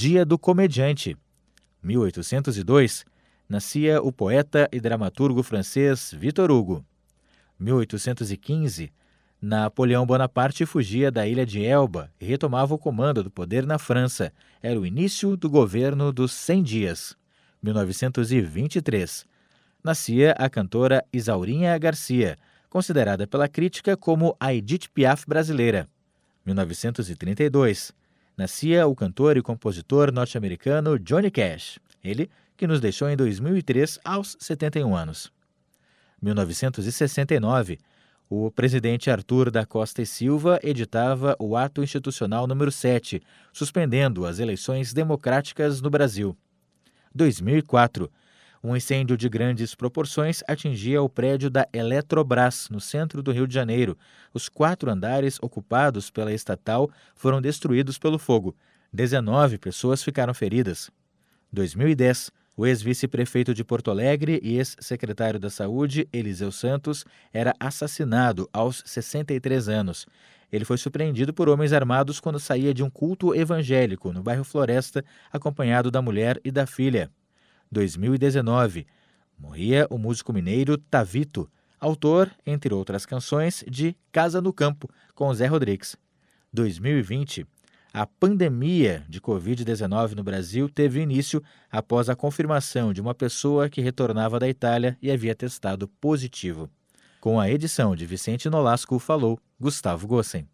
Dia do Comediante. 1802, nascia o poeta e dramaturgo francês Victor Hugo. 1815, Napoleão Bonaparte fugia da ilha de Elba e retomava o comando do poder na França. Era o início do governo dos 100 dias. 1923, nascia a cantora Isaurinha Garcia, considerada pela crítica como a Edith Piaf brasileira. 1932, nascia o cantor e compositor norte-americano Johnny Cash, ele que nos deixou em 2003 aos 71 anos. 1969, o presidente Arthur da Costa e Silva editava o Ato Institucional número 7, suspendendo as eleições democráticas no Brasil. 2004, um incêndio de grandes proporções atingia o prédio da Eletrobras, no centro do Rio de Janeiro. Os quatro andares ocupados pela estatal foram destruídos pelo fogo. 19 pessoas ficaram feridas. 2010, o ex-vice-prefeito de Porto Alegre e ex-secretário da Saúde, Eliseu Santos, era assassinado aos 63 anos. Ele foi surpreendido por homens armados quando saía de um culto evangélico no bairro Floresta, acompanhado da mulher e da filha. 2019. Morria o músico mineiro Tavito, autor, entre outras canções, de Casa no Campo, com Zé Rodrigues. 2020. A pandemia de Covid-19 no Brasil teve início após a confirmação de uma pessoa que retornava da Itália e havia testado positivo. Com a edição de Vicente Nolasco, falou Gustavo Gossen.